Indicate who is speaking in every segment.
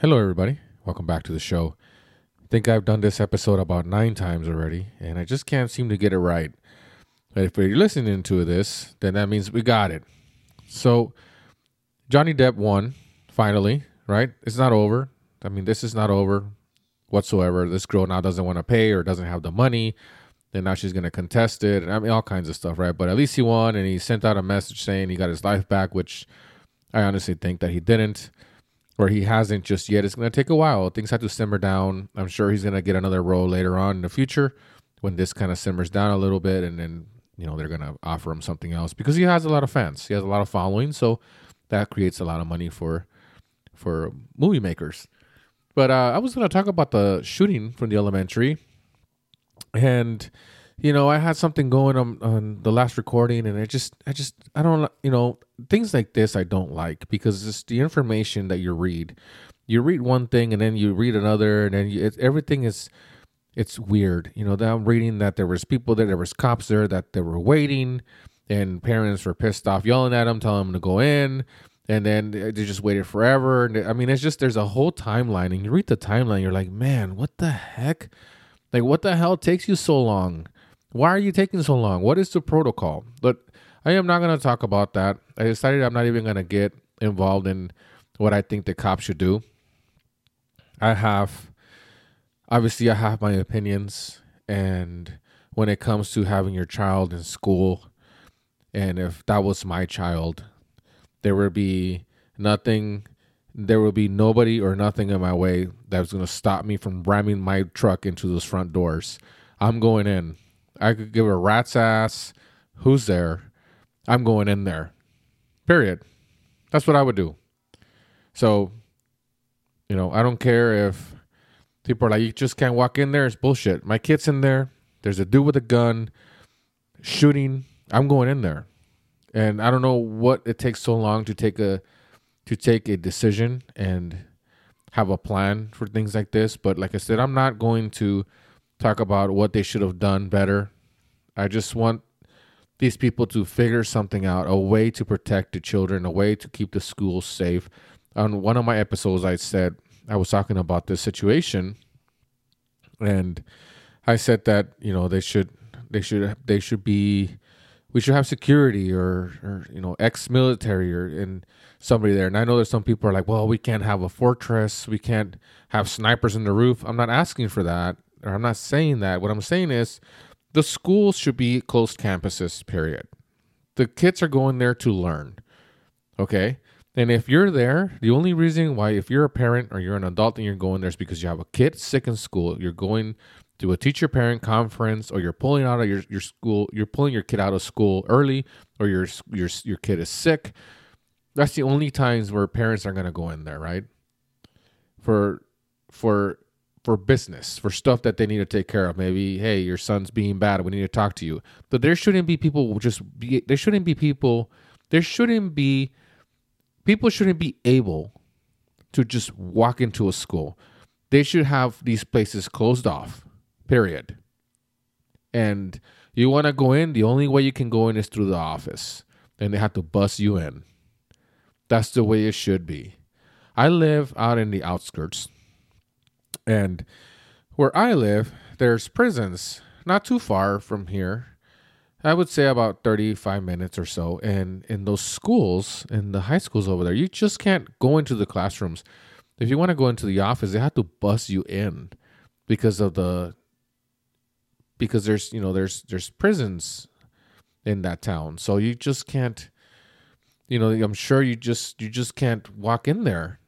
Speaker 1: Hello, everybody. Welcome back to the show. I think I've done this episode about nine times already, and I just can't seem to get it right. But if you're listening to this, then that means we got it. So, Johnny Depp won, finally, right? It's not over. I mean, this is not over whatsoever. This girl now doesn't want to pay or doesn't have the money. Then now she's going to contest it. I mean, all kinds of stuff, right? But at least he won, and he sent out a message saying he got his life back, which I honestly think that he didn't or he hasn't just yet. It's going to take a while. Things have to simmer down. I'm sure he's going to get another role later on in the future when this kind of simmers down a little bit, and then you know they're going to offer him something else because he has a lot of fans. He has a lot of following, so that creates a lot of money for for movie makers. But uh, I was going to talk about the shooting from the elementary, and you know, I had something going on on the last recording, and I just, I just, I don't, you know, things like this I don't like because it's the information that you read. You read one thing, and then you read another, and then you, it, everything is, it's weird. You know, that I'm reading that there was people there, there was cops there, that they were waiting, and parents were pissed off, yelling at them, telling them to go in, and then they just waited forever. And I mean, it's just there's a whole timeline, and you read the timeline, you're like, man, what the heck? Like, what the hell takes you so long? Why are you taking so long? What is the protocol? But I am not going to talk about that. I decided I'm not even going to get involved in what I think the cops should do. I have, obviously, I have my opinions. And when it comes to having your child in school, and if that was my child, there would be nothing, there would be nobody or nothing in my way that was going to stop me from ramming my truck into those front doors. I'm going in. I could give a rat's ass who's there. I'm going in there. Period. That's what I would do. So, you know, I don't care if people are like, you just can't walk in there. It's bullshit. My kid's in there. There's a dude with a gun shooting. I'm going in there. And I don't know what it takes so long to take a to take a decision and have a plan for things like this. But like I said, I'm not going to talk about what they should have done better. I just want these people to figure something out, a way to protect the children, a way to keep the schools safe. On one of my episodes, I said I was talking about this situation, and I said that you know they should they should they should be we should have security or, or you know ex-military or and somebody there. And I know there's some people are like, well, we can't have a fortress, we can't have snipers in the roof. I'm not asking for that or I'm not saying that. What I'm saying is the schools should be closed campuses, period. The kids are going there to learn. Okay? And if you're there, the only reason why, if you're a parent or you're an adult and you're going there is because you have a kid sick in school, you're going to a teacher parent conference or you're pulling out of your, your school, you're pulling your kid out of school early or your, your, your kid is sick. That's the only times where parents are going to go in there, right? For, for for business, for stuff that they need to take care of. Maybe, hey, your son's being bad. We need to talk to you. But there shouldn't be people just be, there shouldn't be people, there shouldn't be, people shouldn't be able to just walk into a school. They should have these places closed off, period. And you want to go in, the only way you can go in is through the office. And they have to bus you in. That's the way it should be. I live out in the outskirts and where I live, there's prisons not too far from here. I would say about 35 minutes or so. And in those schools, in the high schools over there, you just can't go into the classrooms. If you want to go into the office, they have to bus you in because of the because there's, you know, there's there's prisons in that town. So you just can't you know, I'm sure you just you just can't walk in there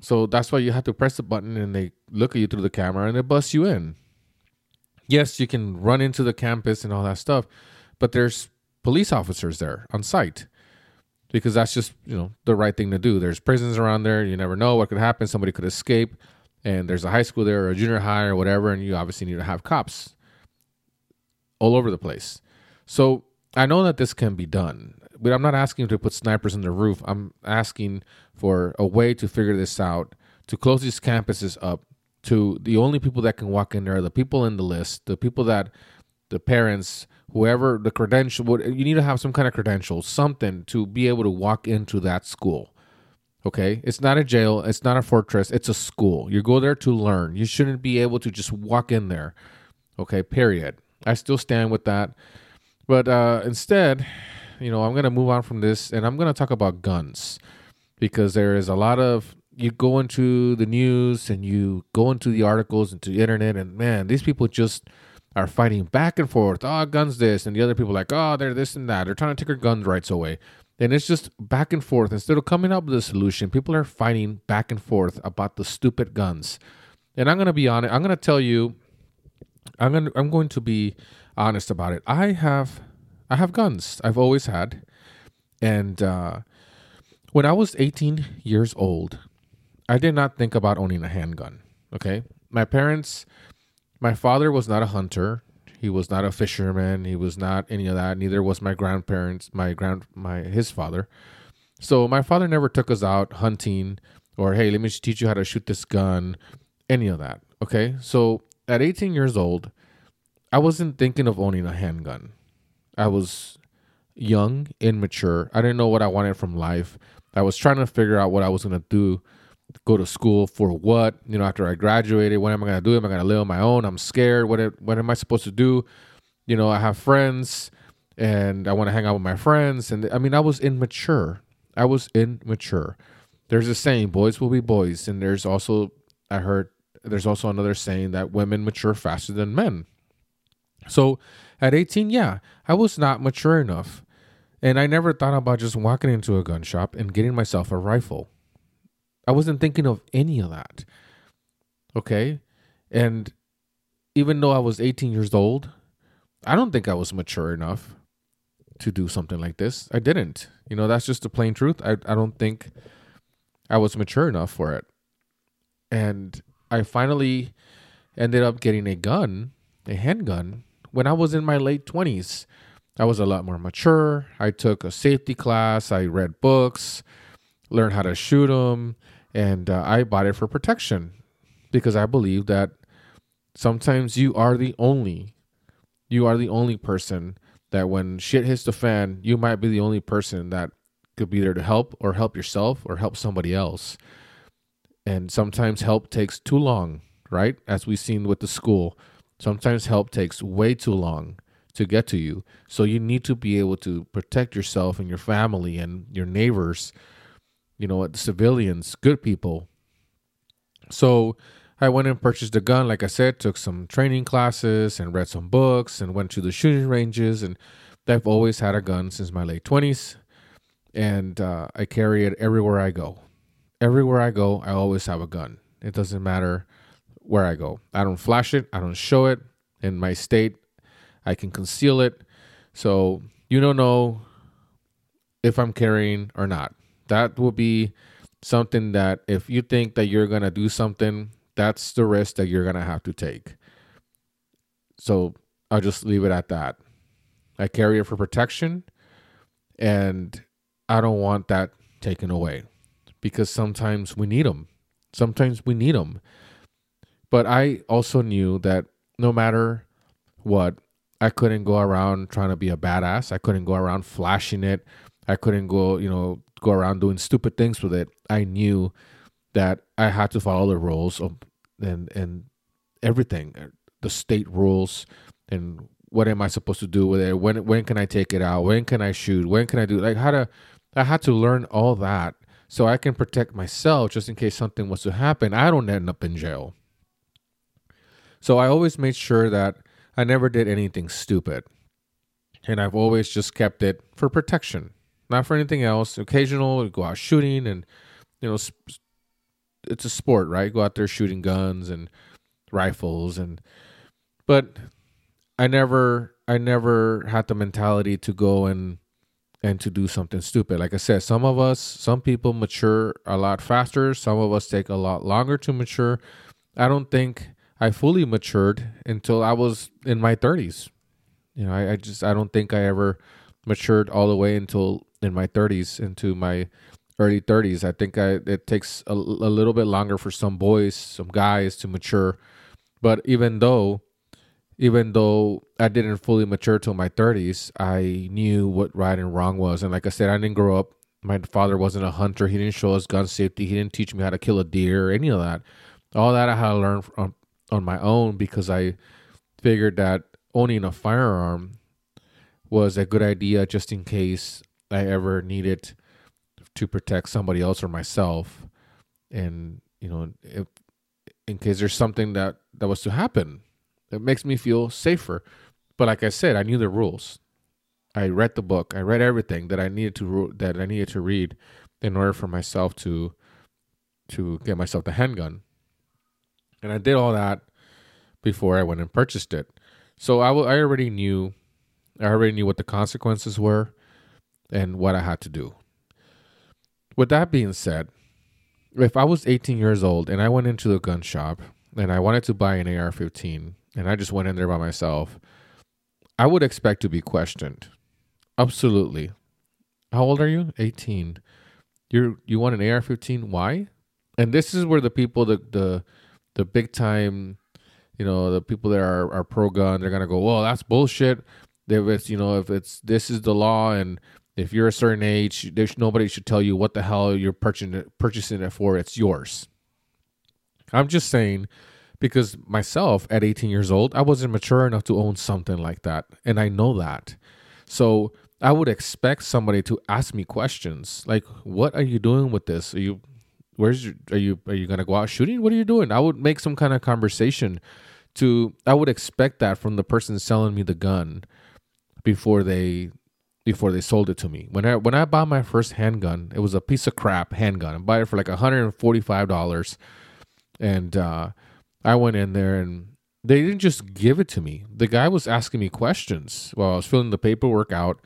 Speaker 1: so that's why you have to press the button and they look at you through the camera and they bust you in. Yes, you can run into the campus and all that stuff, but there's police officers there on site because that's just, you know, the right thing to do. There's prisons around there. You never know what could happen. Somebody could escape and there's a high school there or a junior high or whatever. And you obviously need to have cops all over the place. So I know that this can be done but I'm not asking to put snipers on the roof. I'm asking for a way to figure this out, to close these campuses up to the only people that can walk in there, are the people in the list, the people that the parents, whoever the credential you need to have some kind of credential, something to be able to walk into that school. Okay, it's not a jail, it's not a fortress, it's a school. You go there to learn. You shouldn't be able to just walk in there. Okay, period. I still stand with that. But uh, instead, you know, I'm going to move on from this and I'm going to talk about guns because there is a lot of you go into the news and you go into the articles into the internet and man, these people just are fighting back and forth. Oh, guns this and the other people like, oh, they're this and that. They're trying to take our guns rights away. And it's just back and forth. Instead of coming up with a solution, people are fighting back and forth about the stupid guns. And I'm gonna be honest. I'm gonna tell you. I'm gonna. I'm going to be honest about it. I have. I have guns. I've always had. And uh, when I was 18 years old, I did not think about owning a handgun. Okay, my parents. My father was not a hunter. He was not a fisherman. He was not any of that. Neither was my grandparents, my grand, my his father. So my father never took us out hunting or hey, let me teach you how to shoot this gun, any of that. Okay, so at 18 years old, I wasn't thinking of owning a handgun. I was young, immature. I didn't know what I wanted from life. I was trying to figure out what I was gonna do go to school for what? You know after i graduated what am i going to do? Am i going to live on my own? I'm scared. What, what am i supposed to do? You know i have friends and i want to hang out with my friends and i mean i was immature. I was immature. There's a saying boys will be boys and there's also i heard there's also another saying that women mature faster than men. So at 18 yeah i was not mature enough. And i never thought about just walking into a gun shop and getting myself a rifle I wasn't thinking of any of that. Okay. And even though I was 18 years old, I don't think I was mature enough to do something like this. I didn't. You know, that's just the plain truth. I, I don't think I was mature enough for it. And I finally ended up getting a gun, a handgun, when I was in my late 20s. I was a lot more mature. I took a safety class, I read books, learned how to shoot them and uh, I bought it for protection because I believe that sometimes you are the only you are the only person that when shit hits the fan, you might be the only person that could be there to help or help yourself or help somebody else. And sometimes help takes too long, right? As we've seen with the school, sometimes help takes way too long to get to you. So you need to be able to protect yourself and your family and your neighbors you know, the civilians, good people. So I went and purchased a gun. Like I said, took some training classes and read some books and went to the shooting ranges. And I've always had a gun since my late 20s. And uh, I carry it everywhere I go. Everywhere I go, I always have a gun. It doesn't matter where I go. I don't flash it, I don't show it. In my state, I can conceal it. So you don't know if I'm carrying or not that will be something that if you think that you're going to do something, that's the risk that you're going to have to take. So I'll just leave it at that. I carry it for protection and I don't want that taken away because sometimes we need them. Sometimes we need them. But I also knew that no matter what, I couldn't go around trying to be a badass. I couldn't go around flashing it. I couldn't go, you know, go around doing stupid things with it, I knew that I had to follow the rules of and and everything, uh, the state rules, and what am I supposed to do with it? When when can I take it out? When can I shoot? When can I do like how to? I had to learn all that so I can protect myself just in case something was to happen. I don't end up in jail. So I always made sure that I never did anything stupid. And I've always just kept it for protection not for anything else. Occasional, go out shooting, and you know, it's a sport, right? Go out there shooting guns and rifles, and but I never, I never had the mentality to go and and to do something stupid. Like I said, some of us, some people mature a lot faster. Some of us take a lot longer to mature. I don't think I fully matured until I was in my 30s. You know, I, I just I don't think I ever matured all the way until in my 30s into my early 30s. I think I, it takes a, a little bit longer for some boys, some guys to mature. But even though, even though I didn't fully mature till my 30s, I knew what right and wrong was. And like I said, I didn't grow up. My father wasn't a hunter. He didn't show us gun safety. He didn't teach me how to kill a deer or any of that. All that I had to learn on, on my own because I figured that owning a firearm was a good idea just in case I ever needed to protect somebody else or myself. And, you know, if in case there's something that that was to happen, it makes me feel safer. But like I said, I knew the rules. I read the book. I read everything that I needed to that I needed to read in order for myself to to get myself the handgun. And I did all that before I went and purchased it. So I, w- I already knew I already knew what the consequences were and what I had to do. With that being said, if I was 18 years old and I went into the gun shop and I wanted to buy an AR 15 and I just went in there by myself, I would expect to be questioned. Absolutely. How old are you? 18. You you want an AR 15? Why? And this is where the people the the the big time you know the people that are, are pro gun they're gonna go well that's bullshit if it's you know if it's this is the law and if you're a certain age there's nobody should tell you what the hell you're purchasing it, purchasing it for. It's yours. I'm just saying because myself at 18 years old i wasn't mature enough to own something like that and i know that. So i would expect somebody to ask me questions like what are you doing with this? Are you where's your, are you are you gonna go out shooting? What are you doing? I would make some kind of conversation to I would expect that from the person selling me the gun before they before they sold it to me. When I when I bought my first handgun, it was a piece of crap handgun. I bought it for like $145 and uh, I went in there and they didn't just give it to me. The guy was asking me questions while I was filling the paperwork out.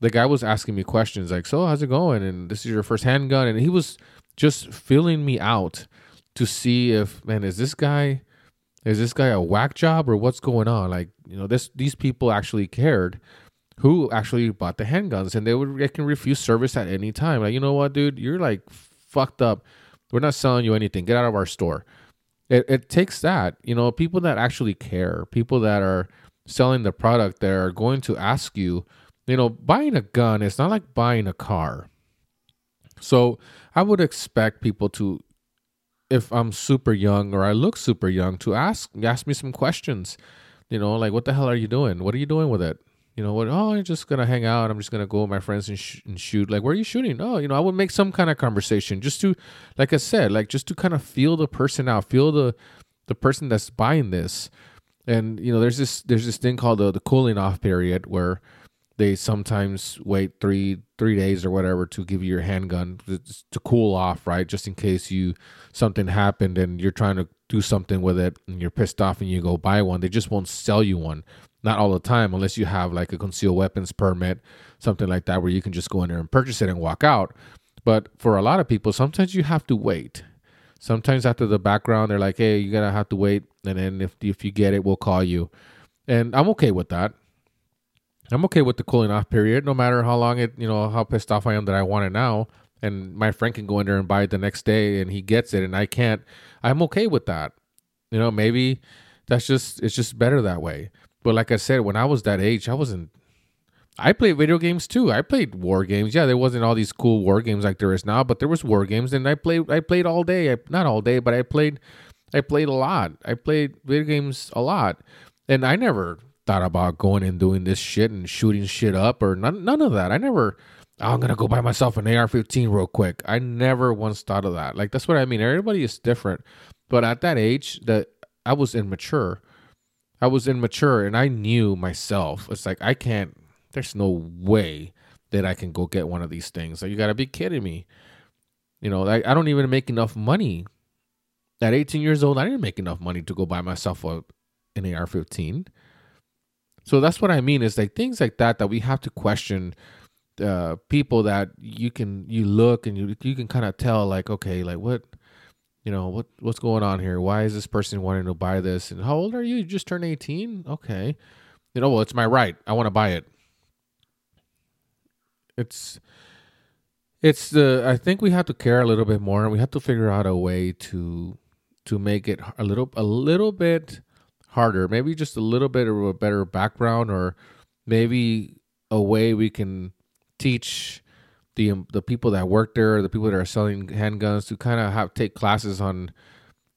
Speaker 1: The guy was asking me questions like, "So, how's it going? And this is your first handgun?" And he was just filling me out to see if, man, is this guy is this guy a whack job or what's going on? Like, you know, this these people actually cared who actually bought the handguns and they would they can refuse service at any time. Like, you know what, dude, you're like fucked up. We're not selling you anything. Get out of our store. It it takes that, you know, people that actually care, people that are selling the product that are going to ask you, you know, buying a gun is not like buying a car. So I would expect people to if I'm super young or I look super young to ask ask me some questions. You know, like what the hell are you doing? What are you doing with it? You know what? Oh, I'm just gonna hang out. I'm just gonna go with my friends and, sh- and shoot. Like, where are you shooting? Oh, you know, I would make some kind of conversation just to, like I said, like just to kind of feel the person out, feel the the person that's buying this. And you know, there's this there's this thing called the the cooling off period where they sometimes wait three three days or whatever to give you your handgun to, to cool off, right? Just in case you something happened and you're trying to do something with it and you're pissed off and you go buy one. They just won't sell you one. Not all the time, unless you have like a concealed weapons permit, something like that, where you can just go in there and purchase it and walk out. But for a lot of people, sometimes you have to wait. Sometimes after the background, they're like, "Hey, you gotta have to wait," and then if if you get it, we'll call you. And I'm okay with that. I'm okay with the cooling off period, no matter how long it, you know, how pissed off I am that I want it now. And my friend can go in there and buy it the next day and he gets it and I can't. I'm okay with that. You know, maybe that's just, it's just better that way. But like I said, when I was that age, I wasn't, I played video games too. I played war games. Yeah, there wasn't all these cool war games like there is now, but there was war games and I played, I played all day. I, not all day, but I played, I played a lot. I played video games a lot. And I never thought about going and doing this shit and shooting shit up or none, none of that. I never, oh, I'm to go buy myself an AR 15 real quick. I never once thought of that. Like, that's what I mean. Everybody is different. But at that age, that I was immature. I was immature and I knew myself. It's like, I can't, there's no way that I can go get one of these things. Like, you got to be kidding me. You know, I, I don't even make enough money. At 18 years old, I didn't make enough money to go buy myself a, an AR 15. So that's what I mean is like things like that that we have to question uh, people that you can you look and you you can kind of tell like okay like what you know what what's going on here? Why is this person wanting to buy this? And how old are you? You just turned 18 okay. You know well it's my right. I want to buy it. It's it's the i think we have to care a little bit more. And we have to figure out a way to to make it a little a little bit harder. Maybe just a little bit of a better background, or maybe a way we can teach the um, the people that work there, the people that are selling handguns, to kind of have take classes on,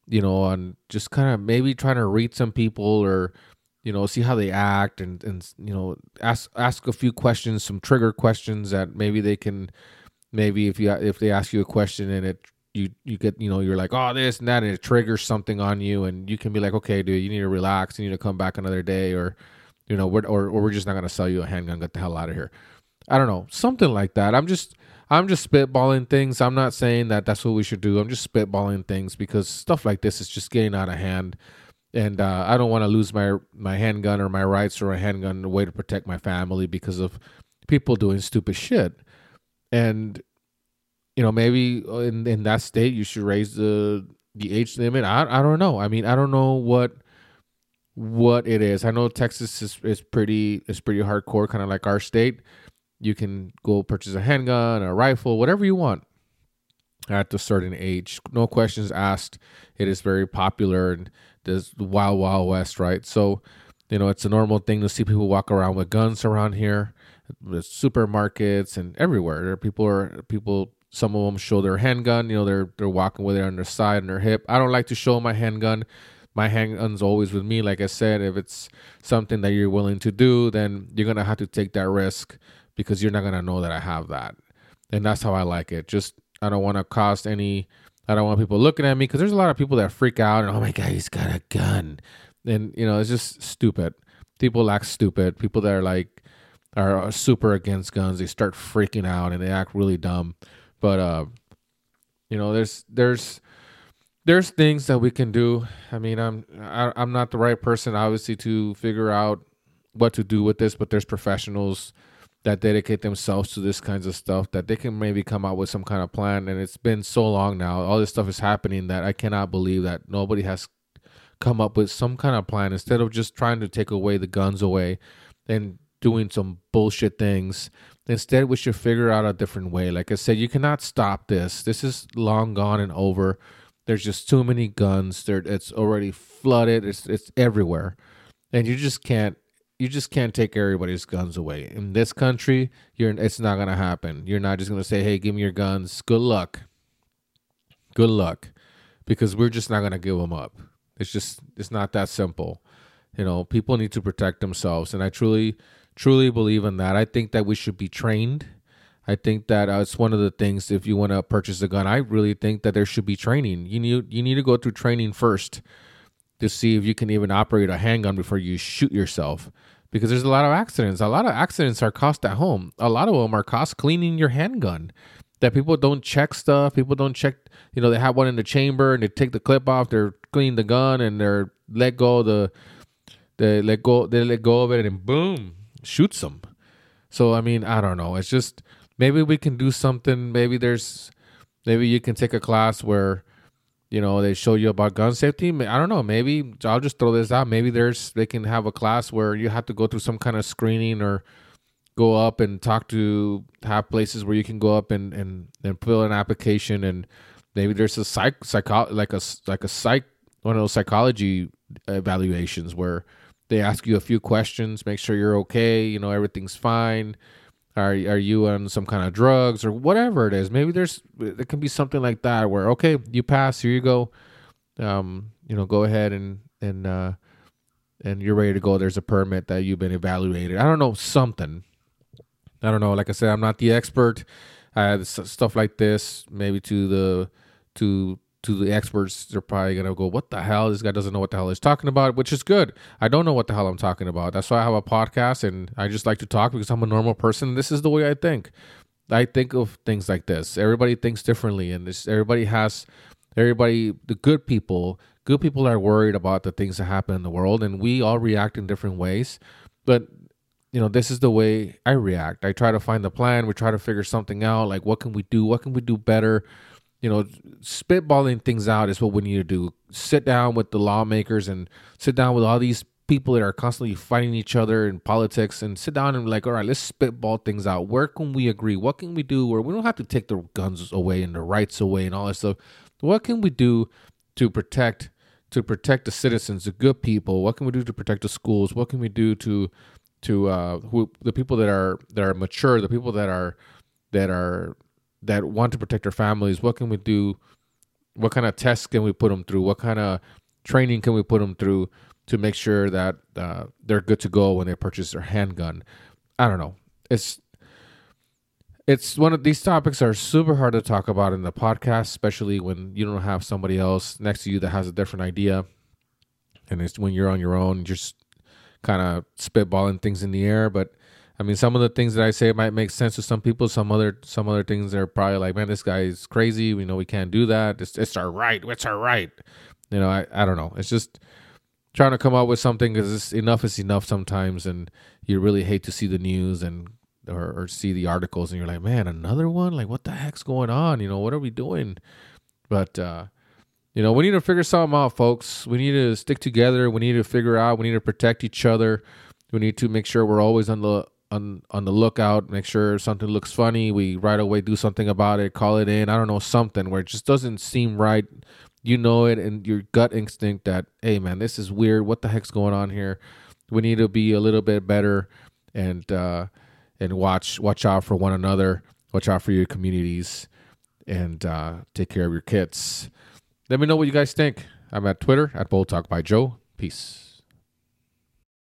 Speaker 1: you know, on just kind of maybe trying to read some people or, you know, see how they act and and you know ask ask a few questions, some trigger questions that maybe they can, maybe if you if they ask you a question and it you you get you know you're like oh this and that and it triggers something on you and you can be like okay dude you need to relax you need to come back another day or you know we're, or, or we're just not going to sell you a handgun get the hell out of here i don't know something like that. I'm just i'm just spitballing things. I'm not saying that that's what we should do. I'm just spitballing things because stuff like this is just getting out of hand. And uh, i don't want to lose my my handgun or my rights or a handgun a way to protect my family because of people doing stupid shit. And you know maybe in in that state you should raise the the age limit. I i don't know. I mean i don't know what what it is. I know texas is, is pretty is pretty hardcore kind of like our state you can go purchase a handgun a rifle whatever you want at a certain age no questions asked it is very popular and there's the wild wild west right so you know it's a normal thing to see people walk around with guns around here the supermarkets and everywhere There are people are people some of them show their handgun. You know, they're they're walking with it on their side and their hip. I don't like to show my handgun. My handgun's always with me. Like I said, if it's something that you're willing to do, then you're gonna have to take that risk because you're not gonna know that I have that. And that's how I like it. Just I don't want to cost any. I don't want people looking at me because there's a lot of people that freak out and oh my god, he's got a gun, and you know it's just stupid. People act stupid. People that are like are super against guns, they start freaking out and they act really dumb. But uh, you know, there's there's there's things that we can do. I mean, I'm I, am i am not the right person, obviously, to figure out what to do with this. But there's professionals that dedicate themselves to this kinds of stuff that they can maybe come out with some kind of plan. And it's been so long now, all this stuff is happening that I cannot believe that nobody has come up with some kind of plan instead of just trying to take away the guns away and doing some bullshit things Instead, we should figure out a different way. Like I said, you cannot stop this. This is long gone and over. There's just too many guns. There, it's already flooded. It's it's everywhere, and you just can't you just can't take everybody's guns away. In this country, you're it's not gonna happen. You're not just gonna say, "Hey, give me your guns." Good luck. Good luck, because we're just not gonna give them up. It's just it's not that simple. You know, people need to protect themselves, and I truly truly believe in that. I think that we should be trained. I think that uh, it's one of the things. If you want to purchase a gun, I really think that there should be training. You need you need to go through training first to see if you can even operate a handgun before you shoot yourself. Because there's a lot of accidents. A lot of accidents are cost at home. A lot of them are cost cleaning your handgun. That people don't check stuff. People don't check. You know, they have one in the chamber and they take the clip off. They're cleaning the gun and they're let go the they let go they let go of it and boom shoots them. So I mean, I don't know. It's just maybe we can do something. Maybe there's maybe you can take a class where you know they show you about gun safety. I don't know. Maybe I'll just throw this out. Maybe there's they can have a class where you have to go through some kind of screening or go up and talk to have places where you can go up and and, and fill an application and maybe there's a psych psycho like a like a psych one of those psychology evaluations where they ask you a few questions, make sure you're okay, you know, everything's fine. Are are you on some kind of drugs or whatever it is? Maybe there's it can be something like that where okay, you pass, here you go. Um, you know, go ahead and and uh and you're ready to go. There's a permit that you've been evaluated. I don't know something. I don't know. Like I said, I'm not the expert. Uh, stuff like this, maybe to the to to the experts, they're probably gonna go, "What the hell? This guy doesn't know what the hell he's talking about," which is good. I don't know what the hell I'm talking about. That's why I have a podcast, and I just like to talk because I'm a normal person. This is the way I think. I think of things like this. Everybody thinks differently, and this everybody has everybody. The good people, good people are worried about the things that happen in the world, and we all react in different ways. But you know, this is the way I react. I try to find the plan. We try to figure something out. Like, what can we do? What can we do better? You know, spitballing things out is what we need to do. Sit down with the lawmakers and sit down with all these people that are constantly fighting each other in politics and sit down and be like, all right, let's spitball things out. Where can we agree? What can we do where we don't have to take the guns away and the rights away and all that stuff? What can we do to protect to protect the citizens, the good people? What can we do to protect the schools? What can we do to to uh who the people that are that are mature, the people that are that are that want to protect their families. What can we do? What kind of tests can we put them through? What kind of training can we put them through to make sure that uh, they're good to go when they purchase their handgun? I don't know. It's it's one of these topics are super hard to talk about in the podcast, especially when you don't have somebody else next to you that has a different idea. And it's when you're on your own, just kind of spitballing things in the air. But I mean, some of the things that I say might make sense to some people. Some other some other things are probably like, man, this guy is crazy. We know we can't do that. It's it's our right. It's our right. You know, I I don't know. It's just trying to come up with something because enough is enough sometimes, and you really hate to see the news and or, or see the articles and you're like, man, another one? Like, what the heck's going on? You know, what are we doing? But, uh, you know, we need to figure something out, folks. We need to stick together. We need to figure out. We need to protect each other. We need to make sure we're always on the on on the lookout. Make sure something looks funny. We right away do something about it. Call it in. I don't know something where it just doesn't seem right. You know it, and your gut instinct that hey man, this is weird. What the heck's going on here? We need to be a little bit better and uh, and watch watch out for one another, watch out for your communities, and uh, take care of your kids. Let me know what you guys think. I'm at Twitter at Bold Talk by Joe. Peace.